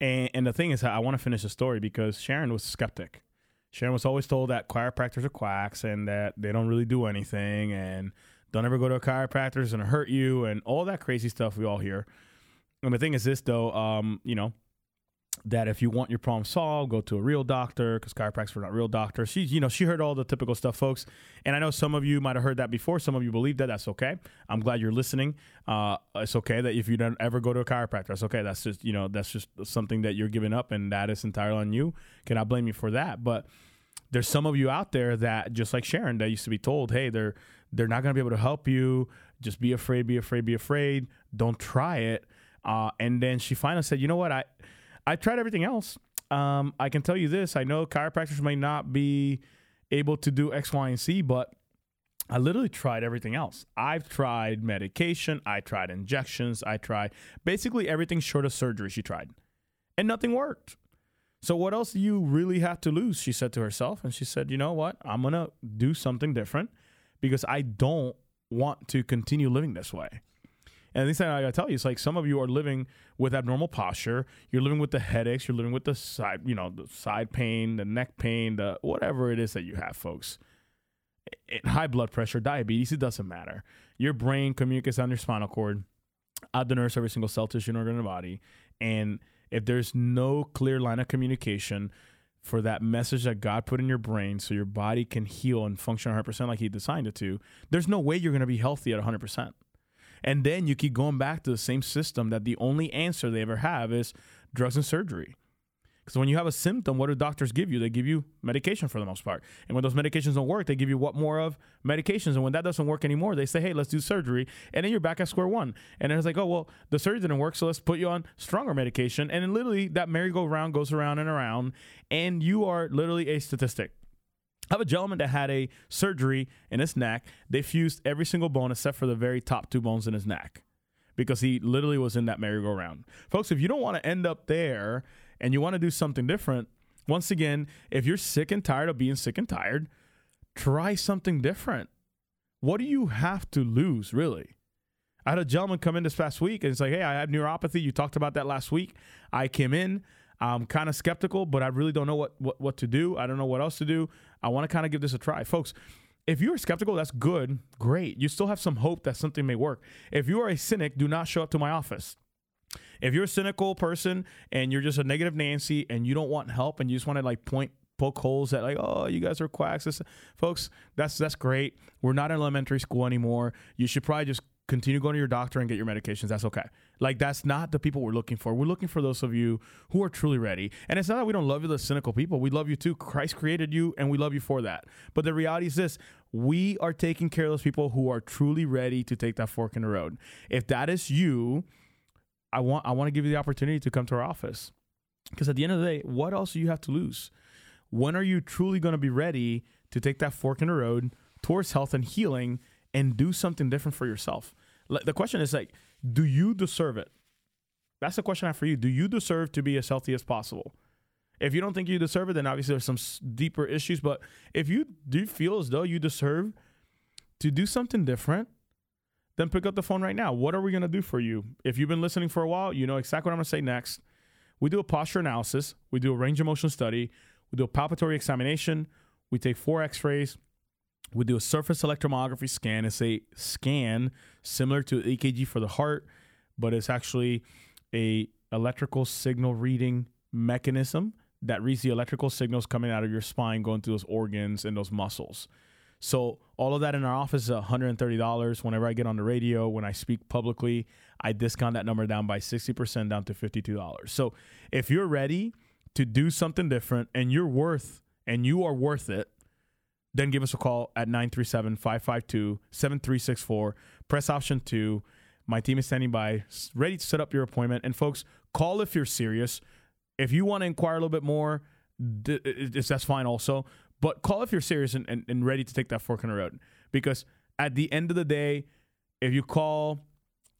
And, and the thing is, I want to finish the story because Sharon was skeptic. Sharon was always told that chiropractors are quacks and that they don't really do anything and don't ever go to a chiropractor, it's going to hurt you and all that crazy stuff we all hear. And the thing is this, though, um, you know, that if you want your problem solved, go to a real doctor because chiropractors are not real doctors. She, you know, she heard all the typical stuff, folks. And I know some of you might have heard that before. Some of you believe that. That's okay. I'm glad you're listening. Uh, it's okay that if you don't ever go to a chiropractor, that's okay. That's just, you know, that's just something that you're giving up, and that is entirely on you. Cannot blame you for that. But there's some of you out there that, just like Sharon, that used to be told, hey, they're they're not going to be able to help you. Just be afraid, be afraid, be afraid. Don't try it. Uh, and then she finally said, you know what, I I tried everything else. Um, I can tell you this: I know chiropractors may not be able to do X, Y, and Z, but I literally tried everything else. I've tried medication, I tried injections, I tried basically everything short of surgery. She tried, and nothing worked. So what else do you really have to lose? She said to herself, and she said, "You know what? I'm gonna do something different because I don't want to continue living this way." And the thing I gotta tell you is like some of you are living with abnormal posture. You're living with the headaches. You're living with the side, you know, the side pain, the neck pain, the whatever it is that you have, folks. It, high blood pressure, diabetes, it doesn't matter. Your brain communicates on your spinal cord, out the nerves, every single cell, tissue, and organ in the body. And if there's no clear line of communication for that message that God put in your brain so your body can heal and function 100% like He designed it to, there's no way you're going to be healthy at 100%. And then you keep going back to the same system that the only answer they ever have is drugs and surgery. Because when you have a symptom, what do doctors give you? They give you medication for the most part. And when those medications don't work, they give you what more of medications. And when that doesn't work anymore, they say, hey, let's do surgery. And then you're back at square one. And then it's like, oh, well, the surgery didn't work, so let's put you on stronger medication. And then literally that merry-go-round goes around and around. And you are literally a statistic. I have a gentleman that had a surgery in his neck. They fused every single bone except for the very top two bones in his neck because he literally was in that merry-go-round. Folks, if you don't want to end up there and you want to do something different, once again, if you're sick and tired of being sick and tired, try something different. What do you have to lose, really? I had a gentleman come in this past week and it's like, hey, I have neuropathy. You talked about that last week. I came in. I'm kind of skeptical, but I really don't know what, what, what to do. I don't know what else to do. I want to kind of give this a try. Folks, if you're skeptical, that's good. Great. You still have some hope that something may work. If you are a cynic, do not show up to my office. If you're a cynical person and you're just a negative Nancy and you don't want help and you just want to like point poke holes at like oh you guys are quacks this, folks that's that's great we're not in elementary school anymore you should probably just continue going to your doctor and get your medications. That's okay. Like that's not the people we're looking for. We're looking for those of you who are truly ready. And it's not that we don't love you, the cynical people. We love you too. Christ created you, and we love you for that. But the reality is this: we are taking care of those people who are truly ready to take that fork in the road. If that is you, I want I want to give you the opportunity to come to our office. Because at the end of the day, what else do you have to lose? When are you truly going to be ready to take that fork in the road towards health and healing and do something different for yourself? The question is like, do you deserve it? That's the question I have for you. Do you deserve to be as healthy as possible? If you don't think you deserve it, then obviously there's some deeper issues. But if you do feel as though you deserve to do something different, then pick up the phone right now. What are we going to do for you? If you've been listening for a while, you know exactly what I'm going to say next. We do a posture analysis, we do a range of motion study, we do a palpatory examination, we take four x rays, we do a surface electromyography scan. It's a scan similar to EKG for the heart, but it's actually a electrical signal reading mechanism that reads the electrical signals coming out of your spine going through those organs and those muscles. So all of that in our office is $130. Whenever I get on the radio, when I speak publicly, I discount that number down by 60% down to $52. So if you're ready to do something different and you're worth and you are worth it, then give us a call at 937 552 7364. Press option two. My team is standing by, ready to set up your appointment. And folks, call if you're serious. If you want to inquire a little bit more, that's fine also. But call if you're serious and, and, and ready to take that fork in the road. Because at the end of the day, if you call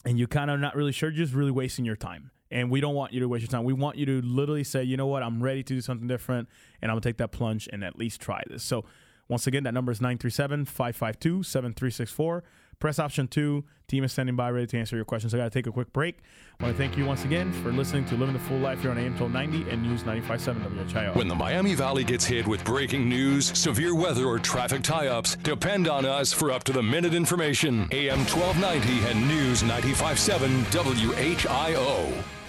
and you kind of not really sure, you're just really wasting your time. And we don't want you to waste your time. We want you to literally say, you know what, I'm ready to do something different, and I'm gonna take that plunge and at least try this. So once again, that number is 937 552 7364. Press option two. Team is standing by ready to answer your questions. I got to take a quick break. I want to thank you once again for listening to Living the Full Life here on AM 1290 and News 95.7 WHIO. When the Miami Valley gets hit with breaking news, severe weather, or traffic tie ups, depend on us for up to the minute information. AM 1290 and News 95.7 WHIO.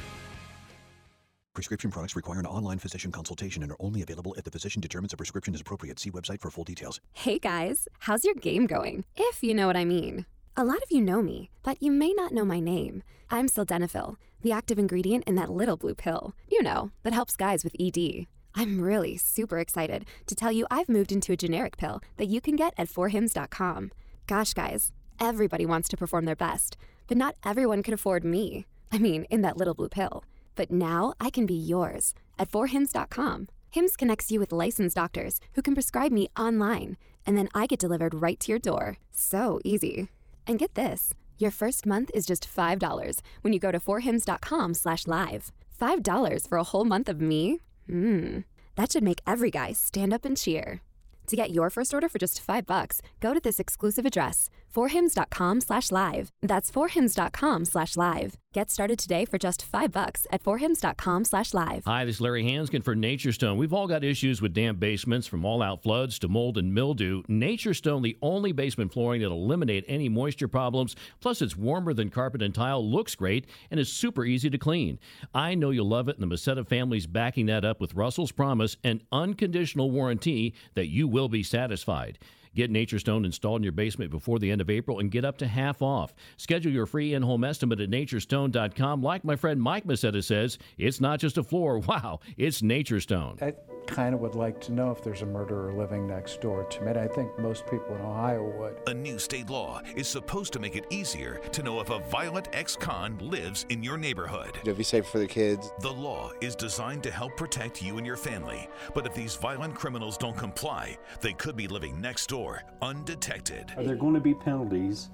Prescription products require an online physician consultation and are only available if the physician determines a prescription is appropriate. See website for full details. Hey guys, how's your game going? If you know what I mean. A lot of you know me, but you may not know my name. I'm Sildenafil, the active ingredient in that little blue pill, you know, that helps guys with ED. I'm really super excited to tell you I've moved into a generic pill that you can get at forhims.com. Gosh, guys, everybody wants to perform their best, but not everyone can afford me. I mean, in that little blue pill. But now I can be yours at forhims.com. Hims connects you with licensed doctors who can prescribe me online, and then I get delivered right to your door. So easy. And get this, your first month is just $5 when you go to forhims.com slash live. $5 for a whole month of me? Mmm. That should make every guy stand up and cheer. To get your first order for just five bucks, go to this exclusive address, forhims.com slash live. That's forhims.com slash live. Get started today for just five bucks at forhims.com slash live. Hi, this is Larry Hansgen for Nature Stone. We've all got issues with damp basements, from all-out floods to mold and mildew. Nature Stone, the only basement flooring that'll eliminate any moisture problems. Plus, it's warmer than carpet and tile, looks great, and is super easy to clean. I know you'll love it, and the Masetta family's backing that up with Russell's Promise, an unconditional warranty that you will be satisfied. Get Nature Stone installed in your basement before the end of April and get up to half off. Schedule your free in home estimate at naturestone.com. Like my friend Mike Masetta says, it's not just a floor. [LAUGHS] Wow, it's Nature Stone. I kind of would like to know if there's a murderer living next door to me. I think most people in Ohio would. A new state law is supposed to make it easier to know if a violent ex con lives in your neighborhood. It'll be safe for the kids. The law is designed to help protect you and your family. But if these violent criminals don't comply, they could be living next door undetected. Are there going to be penalties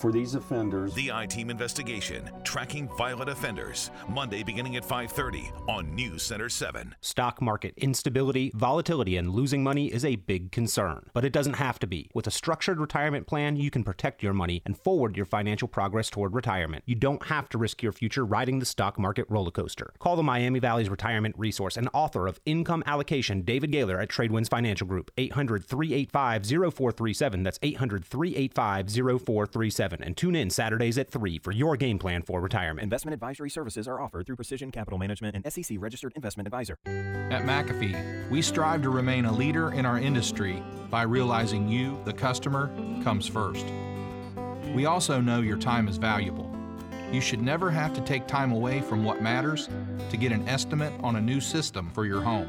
for these offenders? The I-Team investigation, tracking violent offenders, Monday beginning at 5:30 on News Center 7. Stock market instability, volatility, and losing money is a big concern, but it doesn't have to be. With a structured retirement plan, you can protect your money and forward your financial progress toward retirement. You don't have to risk your future riding the stock market roller coaster. Call the Miami Valley's retirement resource and author of Income Allocation, David Gaylor at Tradewinds Financial Group, 800 385 0437. That's 800 385 0437. And tune in Saturdays at 3 for your game plan for retirement. Investment advisory services are offered through Precision Capital Management and SEC registered investment advisor. At McAfee, we strive to remain a leader in our industry by realizing you, the customer, comes first. We also know your time is valuable. You should never have to take time away from what matters to get an estimate on a new system for your home.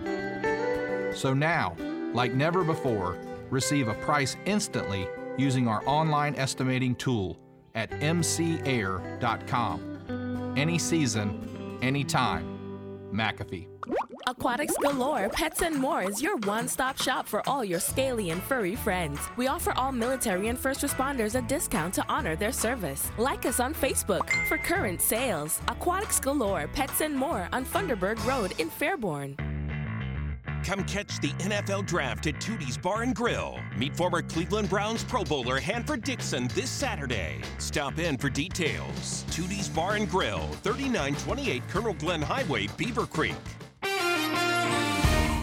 So now, like never before, receive a price instantly using our online estimating tool at mcair.com. Any season, any time. McAfee. Aquatics Galore Pets and More is your one stop shop for all your scaly and furry friends. We offer all military and first responders a discount to honor their service. Like us on Facebook for current sales. Aquatics Galore Pets and More on Funderburg Road in Fairborn. Come catch the NFL Draft at Tootie's Bar and Grill. Meet former Cleveland Browns Pro Bowler Hanford Dixon this Saturday. Stop in for details. Tootie's Bar and Grill, 3928 Colonel Glenn Highway, Beavercreek.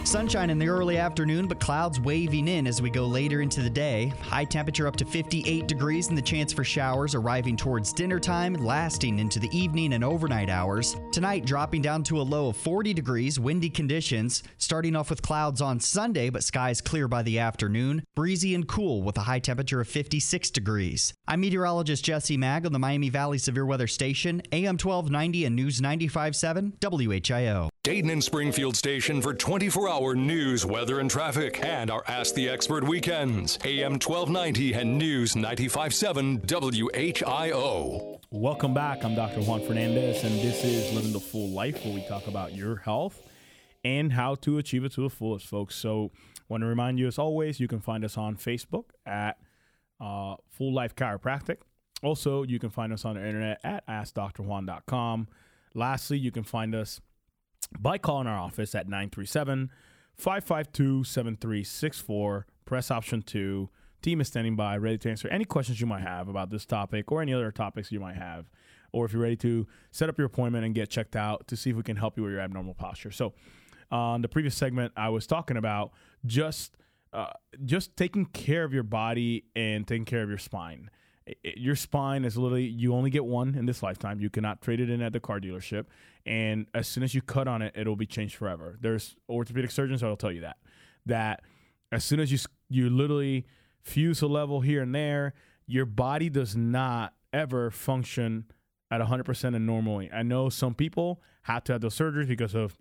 Sunshine in the early afternoon, but clouds waving in as we go later into the day. High temperature up to 58 degrees and the chance for showers arriving towards dinner time, lasting into the evening and overnight hours. Tonight dropping down to a low of 40 degrees, windy conditions. Starting off with clouds on Sunday, but skies clear by the afternoon. Breezy and cool with a high temperature of 56 degrees. I'm meteorologist Jesse Maag on the Miami Valley Severe Weather Station, AM 1290 and News 95.7 WHIO. Dayton and Springfield station for 24 hour news, weather, and traffic, and our Ask the Expert weekends. AM 1290 and News 957 WHIO. Welcome back. I'm Dr. Juan Fernandez, and this is Living the Full Life, where we talk about your health and how to achieve it to the fullest, folks. So, want to remind you, as always, you can find us on Facebook at uh, Full Life Chiropractic. Also, you can find us on the internet at AskDrJuan.com. Lastly, you can find us by calling our office at 937 552 7364. Press option two. Team is standing by, ready to answer any questions you might have about this topic or any other topics you might have. Or if you're ready to set up your appointment and get checked out to see if we can help you with your abnormal posture. So, on the previous segment, I was talking about just uh, just taking care of your body and taking care of your spine. i- i- your spine is literally you only get one in this lifetime. You cannot trade it in at the car dealership, and as soon as you cut on it, it'll be changed forever. There's orthopedic surgeons that'll tell you that that as soon as you you literally fuse a level here and there, your body does not ever function at 100% and normally. I know some people have to have those surgeries because of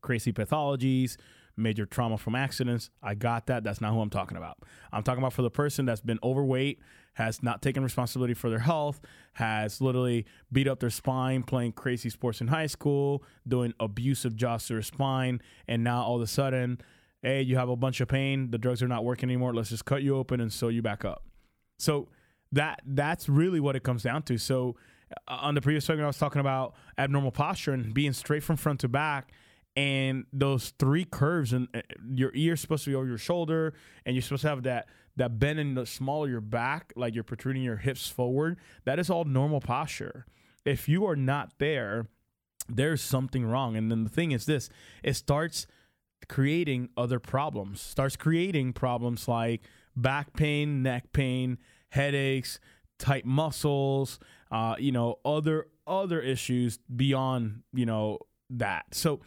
crazy pathologies, major trauma from accidents. I got that. That's not who I'm talking about. I'm talking about for the person that's been overweight, has not taken responsibility for their health, has literally beat up their spine playing crazy sports in high school, doing abusive jobs to their spine, and now all of a sudden, hey, you have a bunch of pain, the drugs are not working anymore, let's just cut you open and sew you back up. So that that's really what it comes down to. So uh, on the previous segment, I was talking about abnormal posture and being straight from front to back, and those three curves, and uh, your ear's supposed to be over your shoulder, and you're supposed to have that that bend in the small of your back, like you're protruding your hips forward. That is all normal posture. If you are not there, there's something wrong. And then the thing is this: it starts creating other problems. Starts creating problems like back pain, neck pain, headaches, tight muscles, uh, you know, other other issues beyond, you know, that. So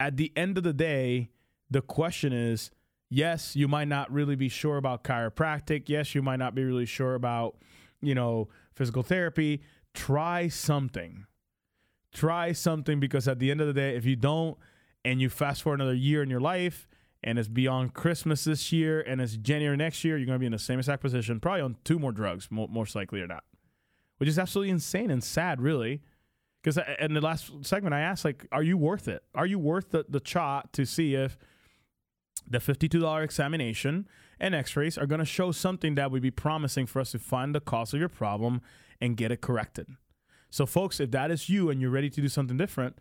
at the end of the day, the question is, yes, you might not really be sure about chiropractic. Yes, you might not be really sure about, you know, physical therapy. Try something. Try something because at the end of the day, if you don't and you fast forward another year in your life and it's beyond Christmas this year and it's January next year, you're going to be in the same exact position, probably on two more drugs, mo- most likely or not, which is absolutely insane and sad, really. Because in the last segment, I asked, like, are you worth it? Are you worth the, the shot to see if the $52 examination and x rays are going to show something that would be promising for us to find the cause of your problem and get it corrected? So, folks, if that is you and you're ready to do something different,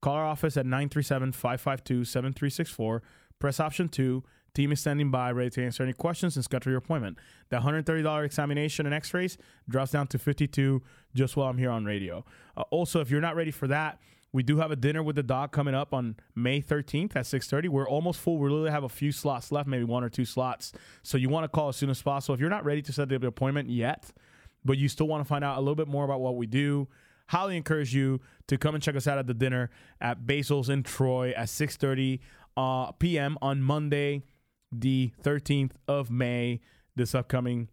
call our office at 937 552 7364. Press option two. Team is standing by, ready to answer any questions and schedule your appointment. The $130 examination and x rays drops down to 52 just while I'm here on radio. Uh, also, if you're not ready for that, we do have a dinner with the dog coming up on May 13th at 6:30. We're almost full. We literally have a few slots left, maybe one or two slots. So you want to call as soon as possible. If you're not ready to set the appointment yet, but you still want to find out a little bit more about what we do, highly encourage you to come and check us out at the dinner at Basil's in Troy at 6:30 uh, p.m. on Monday, the 13th of May, this upcoming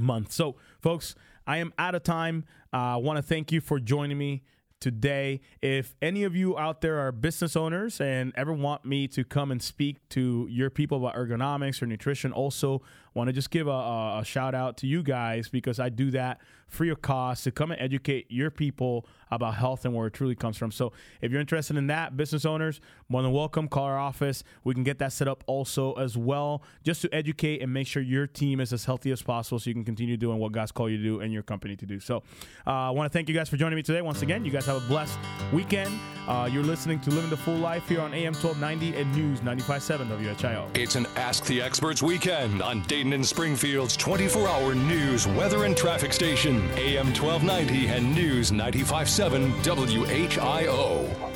month. So, folks, I am out of time. I uh, want to thank you for joining me today. If any of you out there are business owners and ever want me to come and speak to your people about ergonomics or nutrition, also want to just give a, a, a shout out to you guys because I do that free of cost to come and educate your people about health and where it truly comes from. So if you're interested in that, business owners, more than welcome. Call our office. We can get that set up also as well, just to educate and make sure your team is as healthy as possible so you can continue doing what God's called you to do and your company to do. So uh, I want to thank you guys for joining me today. Once again, you guys have a blessed weekend. Uh, you're listening to Living the Full Life here on AM 1290 and News 95.7 WHIO. It's an Ask the Experts weekend on Dayton and Springfield's 24 hour news, weather, and traffic station, AM 1290 and News 95.7 WHIO.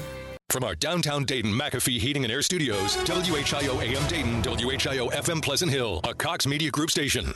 From our downtown Dayton McAfee Heating and Air Studios, WHIO AM Dayton, WHIO FM Pleasant Hill, a Cox Media Group station.